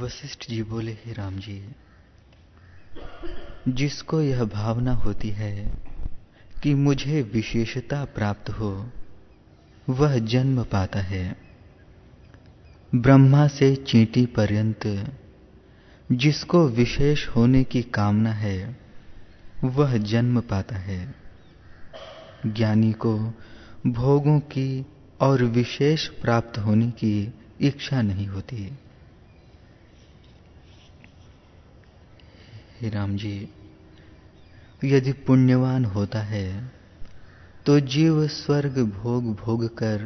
वशिष्ठ जी बोले, हे राम जी, जिसको यह भावना होती है कि मुझे विशेषता प्राप्त हो, वह जन्म पाता है। ब्रह्मा से चींटी पर्यंत जिसको विशेष होने की कामना है, वह जन्म पाता है। ज्ञानी को भोगों की और विशेष प्राप्त होने की इच्छा नहीं होती। हे राम जी, यदि पुण्यवान होता है तो जीव स्वर्ग भोग भोग कर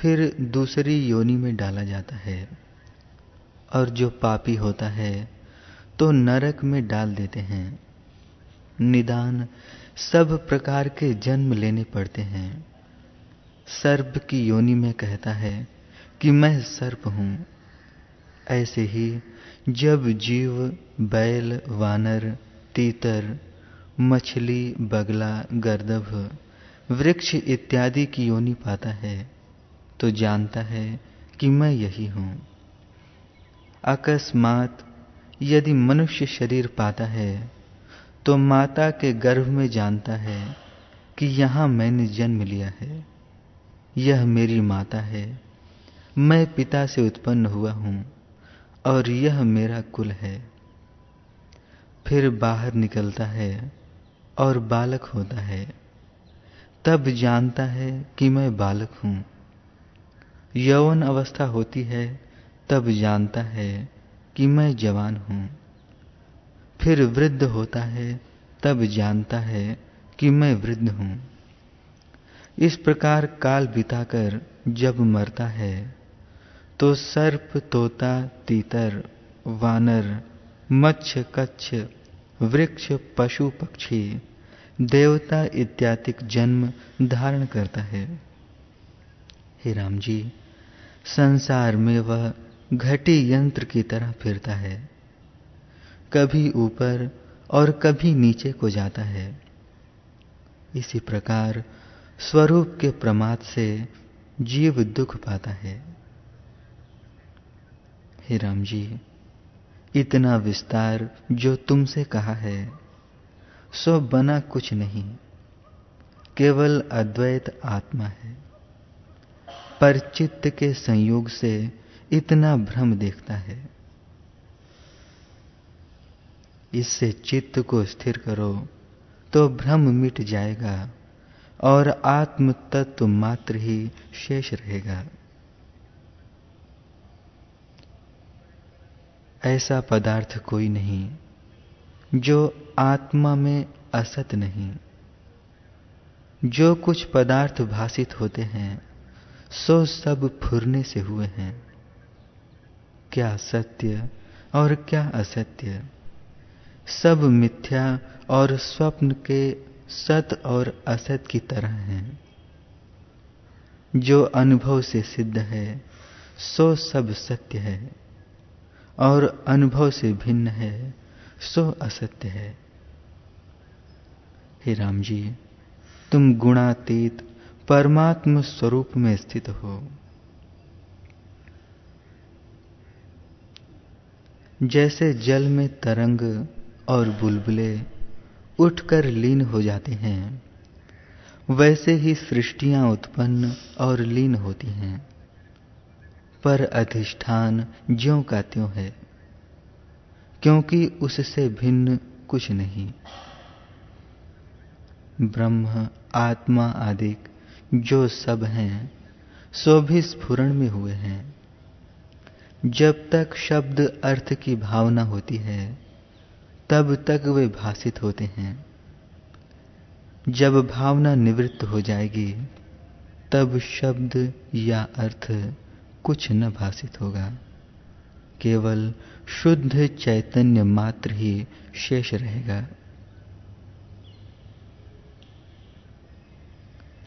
फिर दूसरी योनि में डाला जाता है, और जो पापी होता है तो नरक में डाल देते हैं। निदान सब प्रकार के जन्म लेने पड़ते हैं। सर्प की योनि में कहता है कि मैं सर्प हूँ, ऐसे ही जब जीव, बैल, वानर, तीतर, मछली, बगला, गर्दभ, वृक्ष इत्यादि की योनि पाता है तो जानता है कि मैं यही हूँ। अकस्मात यदि मनुष्य शरीर पाता है तो माता के गर्भ में जानता है कि यहाँ मैंने जन्म लिया है। यह मेरी माता है। मैं पिता से उत्पन्न हुआ हूँ। और यह मेरा कुल है। फिर बाहर निकलता है और बालक होता है। तब जानता है कि मैं बालक हूँ। यौवन अवस्था होती है, तब जानता है कि मैं जवान हूँ। फिर वृद्ध होता है, तब जानता है कि मैं वृद्ध हूँ। इस प्रकार काल बिताकर जब मरता है तो सर्प तोता तीतर, वानर मच्छ कच्छ, वृक्ष पशु पक्षी, देवता इत्यादि जन्म धारण करता है। हे राम जी संसार में वह घटी यंत्र की तरह फिरता है। कभी ऊपर और कभी नीचे को जाता है। इसी प्रकार स्वरूप के प्रमाद से जीव दुख पाता है। हे राम जी, इतना विस्तार जो तुमसे कहा है, सो बना कुछ नहीं। केवल अद्वैत आत्मा है। पर चित्त के संयोग से इतना भ्रम देखता है। इससे चित्त को स्थिर करो तो भ्रम मिट जाएगा और आत्म तत्व मात्र ही शेष रहेगा। ऐसा पदार्थ कोई नहीं, जो आत्मा में असत नहीं। जो कुछ पदार्थ भाषित होते हैं, सो सब फुरने से हुए हैं। क्या सत्य और क्या असत्य? सब मिथ्या और स्वप्न के सत और असत की तरह हैं। जो अनुभव से सिद्ध है, सो सब सत्य है। और अनुभव से भिन्न है, सो असत्य है। हे राम जी तुम गुणातीत परमात्म स्वरूप में स्थित हो। जैसे जल में तरंग और बुलबुले उठकर लीन हो जाते हैं, वैसे ही सृष्टियाँ उत्पन्न और लीन होती हैं। पर अधिष्ठान ज्यों का त्यों है, क्योंकि उससे भिन्न कुछ नहीं। ब्रह्म, आत्मा आदि जो सब हैं, सो भी स्फुरण में हुए हैं। जब तक शब्द अर्थ की भावना होती है, तब तक वे भाषित होते हैं। जब भावना निवृत्त हो जाएगी, तब शब्द या अर्थ कुछ न भाषित होगा। केवल शुद्ध चैतन्य मात्र ही शेष रहेगा।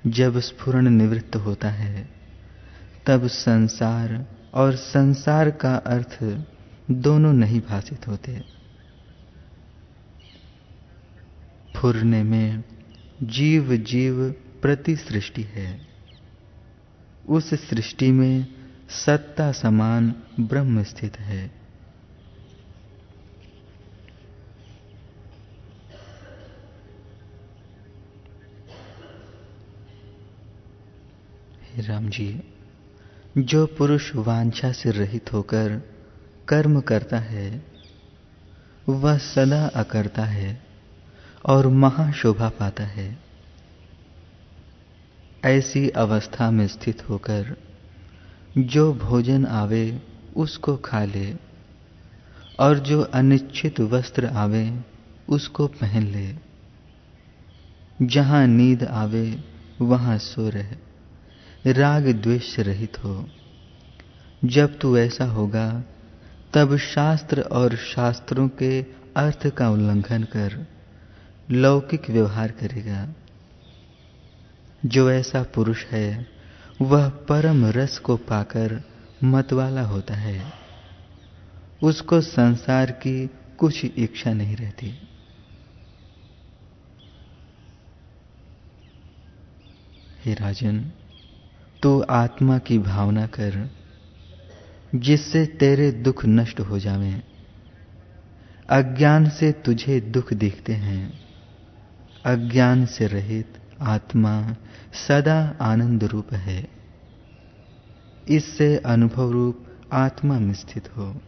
जब स्फुरण निवृत्त होता है, तब संसार और संसार का अर्थ दोनों नहीं भाषित होते। फुरने में जीव जीव प्रति सृष्टि है। उस सृष्टि में सत्ता समान ब्रह्म स्थित है। राम जी, जो पुरुष वांछा से रहित होकर कर्म करता है, वह सदा अकरता है और महाशोभा पाता है। ऐसी अवस्था में स्थित होकर जो भोजन आवे, उसको खा ले। और जो अनिश्चित वस्त्र आवे, उसको पहन ले। जहाँ नींद आवे, वहाँ सो रहे। राग द्वेष रहित हो। जब तू ऐसा होगा, तब शास्त्र और शास्त्रों के अर्थ का उल्लंघन कर, लौकिक व्यवहार करेगा। जो ऐसा पुरुष है वह परम रस को पाकर मतवाला होता है। उसको संसार की कुछ इच्छा नहीं रहती। हे राजन, तू आत्मा की भावना कर, जिससे तेरे दुख नष्ट हो जावे। अज्ञान से तुझे दुख दिखते हैं। अज्ञान से रहित आत्मा सदा आनंद रूप है। इससे अनुभव रूप आत्मा में स्थित हो।